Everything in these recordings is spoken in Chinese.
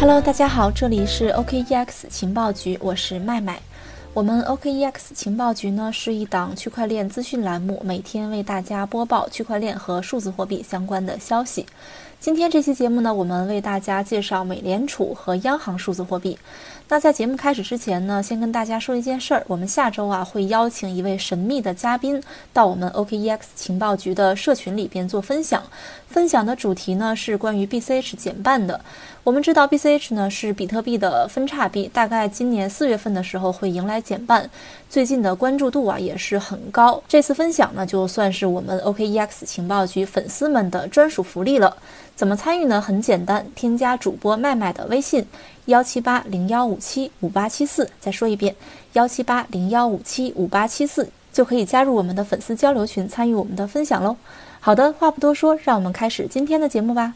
Hello，大家好，这里是 OKEX 情报局，我是麦麦。我们 OKEX 情报局呢是一档区块链资讯栏目，每天为大家播报区块链和数字货币相关的消息。今天这期节目呢，我们为大家介绍美联储和央行数字货币。那在节目开始之前呢，先跟大家说一件事儿，我们下周啊会邀请一位神秘的嘉宾到我们 OKEX 情报局的社群里边做分享。分享的主题呢是关于 BCH 减半的。我们知道 BCH 呢是比特币的分叉币，大概今年四月份的时候会迎来减半，最近的关注度啊也是很高。这次分享呢就算是我们 OKEX 情报局粉丝们的专属福利了。怎么参与呢？很简单，添加主播麦麦的微信幺七八零幺五七五八七四，再说一遍幺七八零幺五七五八七四，就可以加入我们的粉丝交流群，参与我们的分享喽。好的，话不多说，让我们开始今天的节目吧。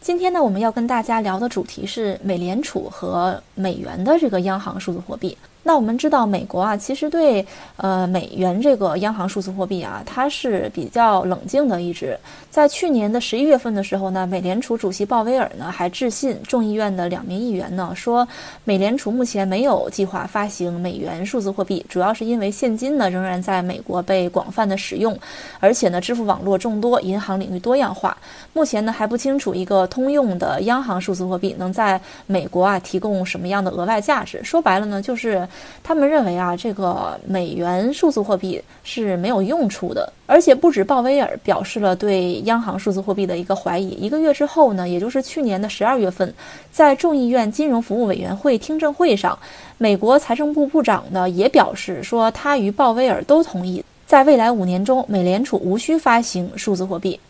今天呢，我们要跟大家聊的主题是美联储和美元的这个央行数字货币。那我们知道，美国啊，其实对呃美元这个央行数字货币啊，它是比较冷静的。一直在去年的十一月份的时候呢，美联储主席鲍威尔呢还致信众议院的两名议员呢，说美联储目前没有计划发行美元数字货币，主要是因为现金呢仍然在美国被广泛的使用，而且呢支付网络众多，银行领域多样化，目前呢还不清楚一个通用的央行数字货币能在美国啊提供什么样的额外价值。说白了呢，就是。他们认为啊，这个美元数字货币是没有用处的，而且不止鲍威尔表示了对央行数字货币的一个怀疑。一个月之后呢，也就是去年的十二月份，在众议院金融服务委员会听证会上，美国财政部部长呢也表示说，他与鲍威尔都同意，在未来五年中，美联储无需发行数字货币。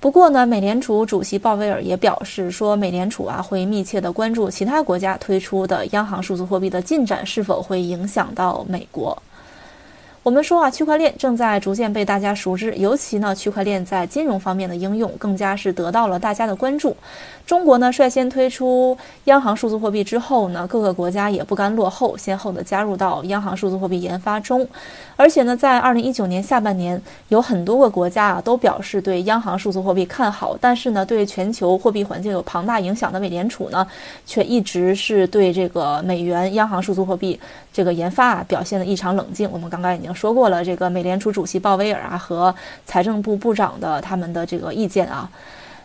不过呢，美联储主席鲍威尔也表示说，美联储啊会密切的关注其他国家推出的央行数字货币的进展是否会影响到美国。我们说啊，区块链正在逐渐被大家熟知，尤其呢，区块链在金融方面的应用更加是得到了大家的关注。中国呢率先推出央行数字货币之后呢，各个国家也不甘落后，先后的加入到央行数字货币研发中。而且呢，在二零一九年下半年，有很多个国家啊都表示对央行数字货币看好，但是呢，对全球货币环境有庞大影响的美联储呢，却一直是对这个美元央行数字货币这个研发啊表现的异常冷静。我们刚刚已经说过了，这个美联储主席鲍威尔啊和财政部部长的他们的这个意见啊。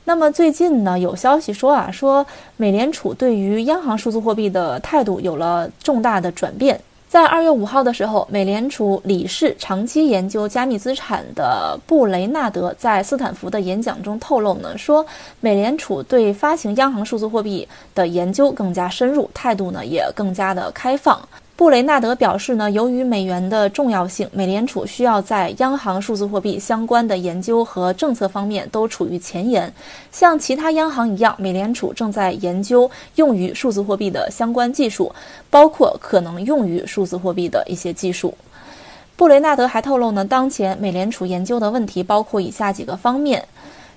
那么最近呢，有消息说啊，说美联储对于央行数字货币的态度有了重大的转变。在二月五号的时候，美联储理事长期研究加密资产的布雷纳德在斯坦福的演讲中透露呢，说美联储对发行央行数字货币的研究更加深入，态度呢也更加的开放。布雷纳德表示呢，由于美元的重要性，美联储需要在央行数字货币相关的研究和政策方面都处于前沿。像其他央行一样，美联储正在研究用于数字货币的相关技术，包括可能用于数字货币的一些技术。布雷纳德还透露呢，当前美联储研究的问题包括以下几个方面。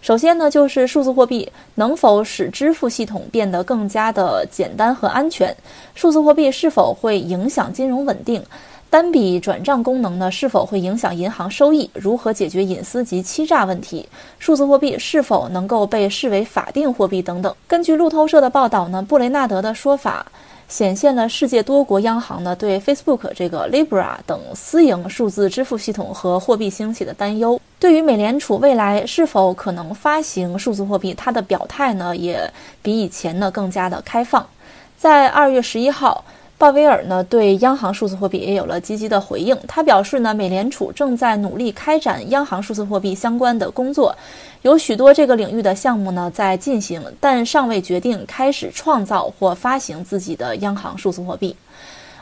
首先呢，就是数字货币能否使支付系统变得更加的简单和安全？数字货币是否会影响金融稳定？单笔转账功能呢，是否会影响银行收益？如何解决隐私及欺诈问题？数字货币是否能够被视为法定货币等等？根据路透社的报道呢，布雷纳德的说法。显现了世界多国央行呢对 Facebook 这个 Libra 等私营数字支付系统和货币兴起的担忧。对于美联储未来是否可能发行数字货币，它的表态呢也比以前呢更加的开放。在二月十一号。鲍威尔呢对央行数字货币也有了积极的回应。他表示呢，美联储正在努力开展央行数字货币相关的工作，有许多这个领域的项目呢在进行，但尚未决定开始创造或发行自己的央行数字货币。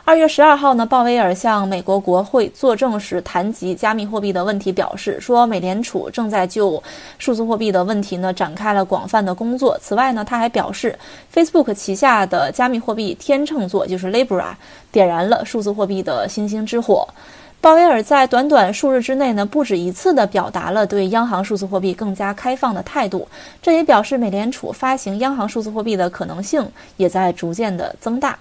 二月十二号呢，鲍威尔向美国国会作证时谈及加密货币的问题，表示说，美联储正在就数字货币的问题呢展开了广泛的工作。此外呢，他还表示，Facebook 旗下的加密货币天秤座就是 Libra 点燃了数字货币的星星之火。鲍威尔在短短数日之内呢，不止一次地表达了对央行数字货币更加开放的态度，这也表示美联储发行央行数字货币的可能性也在逐渐的增大。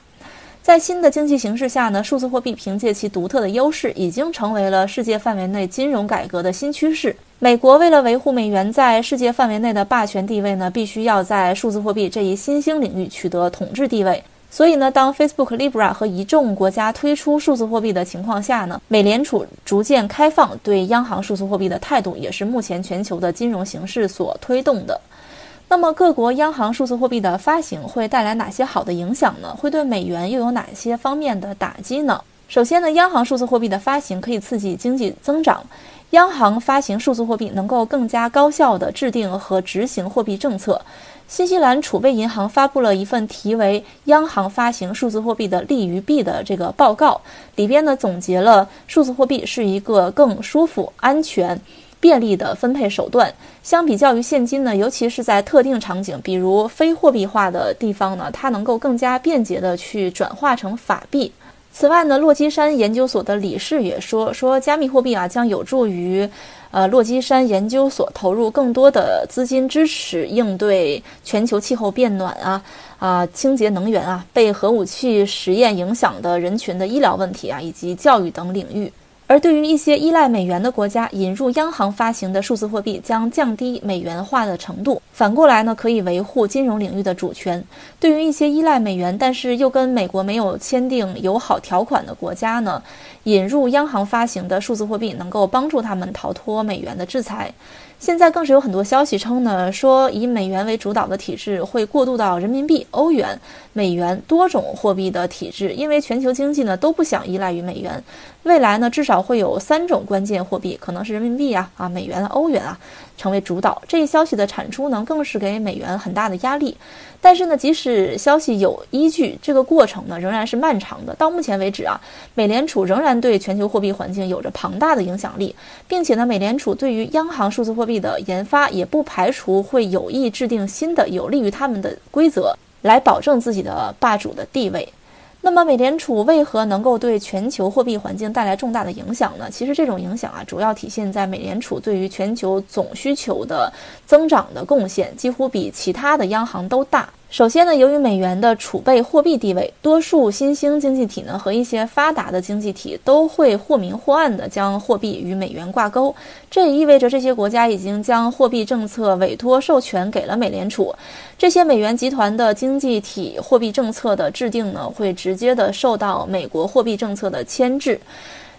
在新的经济形势下呢，数字货币凭借其独特的优势，已经成为了世界范围内金融改革的新趋势。美国为了维护美元在世界范围内的霸权地位呢，必须要在数字货币这一新兴领域取得统治地位。所以呢，当 Facebook、Libra 和一众国家推出数字货币的情况下呢，美联储逐渐开放对央行数字货币的态度，也是目前全球的金融形势所推动的。那么，各国央行数字货币的发行会带来哪些好的影响呢？会对美元又有哪些方面的打击呢？首先呢，央行数字货币的发行可以刺激经济增长。央行发行数字货币能够更加高效地制定和执行货币政策。新西兰储备银行发布了一份题为《央行发行数字货币的利与弊》的这个报告，里边呢总结了数字货币是一个更舒服、安全。便利的分配手段，相比较于现金呢，尤其是在特定场景，比如非货币化的地方呢，它能够更加便捷的去转化成法币。此外呢，洛基山研究所的理事也说，说加密货币啊将有助于，呃，洛基山研究所投入更多的资金支持应对全球气候变暖啊啊，清洁能源啊，被核武器实验影响的人群的医疗问题啊，以及教育等领域。而对于一些依赖美元的国家，引入央行发行的数字货币将降低美元化的程度。反过来呢，可以维护金融领域的主权。对于一些依赖美元，但是又跟美国没有签订友好条款的国家呢，引入央行发行的数字货币能够帮助他们逃脱美元的制裁。现在更是有很多消息称呢，说以美元为主导的体制会过渡到人民币、欧元、美元多种货币的体制，因为全球经济呢都不想依赖于美元。未来呢，至少会有三种关键货币，可能是人民币啊、啊美元、欧元啊。成为主导，这一消息的产出呢，更是给美元很大的压力。但是呢，即使消息有依据，这个过程呢仍然是漫长的。到目前为止啊，美联储仍然对全球货币环境有着庞大的影响力，并且呢，美联储对于央行数字货币的研发，也不排除会有意制定新的有利于他们的规则，来保证自己的霸主的地位。那么，美联储为何能够对全球货币环境带来重大的影响呢？其实，这种影响啊，主要体现在美联储对于全球总需求的增长的贡献，几乎比其他的央行都大。首先呢，由于美元的储备货币地位，多数新兴经济体呢和一些发达的经济体都会或明或暗地将货币与美元挂钩。这也意味着这些国家已经将货币政策委托授权给了美联储。这些美元集团的经济体货币政策的制定呢，会直接的受到美国货币政策的牵制。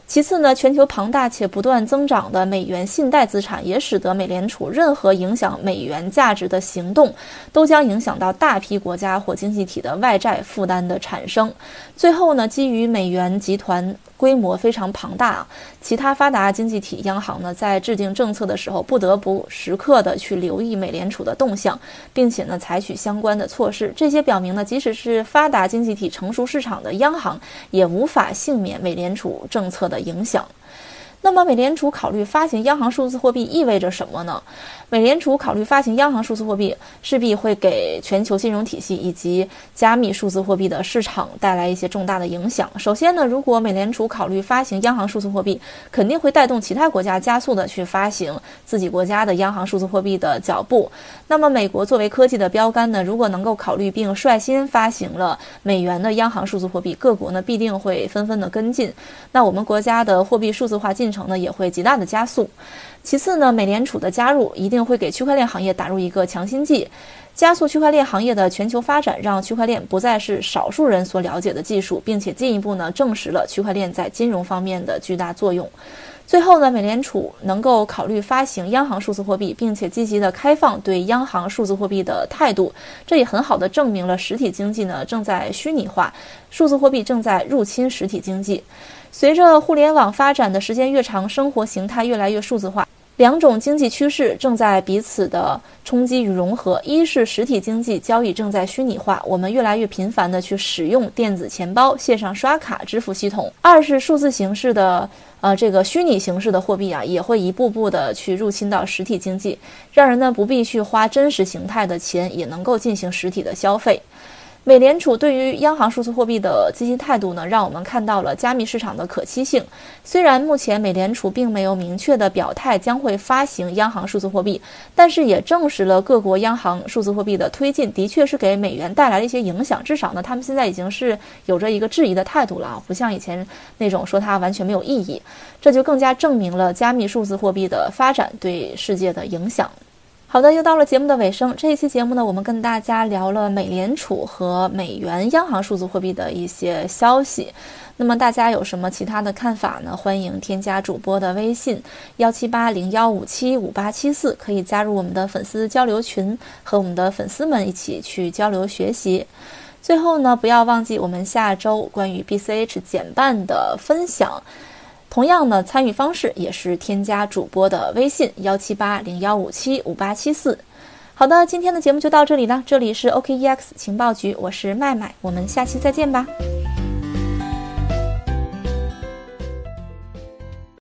其次呢，全球庞大且不断增长的美元信贷资产，也使得美联储任何影响美元价值的行动，都将影响到大批国家或经济体的外债负担的产生。最后呢，基于美元集团。规模非常庞大啊！其他发达经济体央行呢，在制定政策的时候，不得不时刻的去留意美联储的动向，并且呢，采取相关的措施。这些表明呢，即使是发达经济体、成熟市场的央行，也无法幸免美联储政策的影响。那么，美联储考虑发行央行数字货币意味着什么呢？美联储考虑发行央行数字货币，势必会给全球金融体系以及加密数字货币的市场带来一些重大的影响。首先呢，如果美联储考虑发行央行数字货币，肯定会带动其他国家加速的去发行自己国家的央行数字货币的脚步。那么，美国作为科技的标杆呢，如果能够考虑并率先发行了美元的央行数字货币，各国呢必定会纷纷的跟进。那我们国家的货币数字化进程呢，也会极大的加速。其次呢，美联储的加入一定会给区块链行业打入一个强心剂，加速区块链行业的全球发展，让区块链不再是少数人所了解的技术，并且进一步呢证实了区块链在金融方面的巨大作用。最后呢，美联储能够考虑发行央行数字货币，并且积极的开放对央行数字货币的态度，这也很好的证明了实体经济呢正在虚拟化，数字货币正在入侵实体经济。随着互联网发展的时间越长，生活形态越来越数字化。两种经济趋势正在彼此的冲击与融合：一是实体经济交易正在虚拟化，我们越来越频繁的去使用电子钱包、线上刷卡支付系统；二是数字形式的，呃，这个虚拟形式的货币啊，也会一步步的去入侵到实体经济，让人呢不必去花真实形态的钱，也能够进行实体的消费。美联储对于央行数字货币的积极态度呢，让我们看到了加密市场的可期性。虽然目前美联储并没有明确的表态将会发行央行数字货币，但是也证实了各国央行数字货币的推进的确是给美元带来了一些影响。至少呢，他们现在已经是有着一个质疑的态度了啊，不像以前那种说它完全没有意义。这就更加证明了加密数字货币的发展对世界的影响。好的，又到了节目的尾声。这一期节目呢，我们跟大家聊了美联储和美元央行数字货币的一些消息。那么大家有什么其他的看法呢？欢迎添加主播的微信幺七八零幺五七五八七四，可以加入我们的粉丝交流群，和我们的粉丝们一起去交流学习。最后呢，不要忘记我们下周关于 BCH 减半的分享。同样呢，参与方式也是添加主播的微信幺七八零幺五七五八七四。好的，今天的节目就到这里了。这里是 OKEX 情报局，我是麦麦，我们下期再见吧。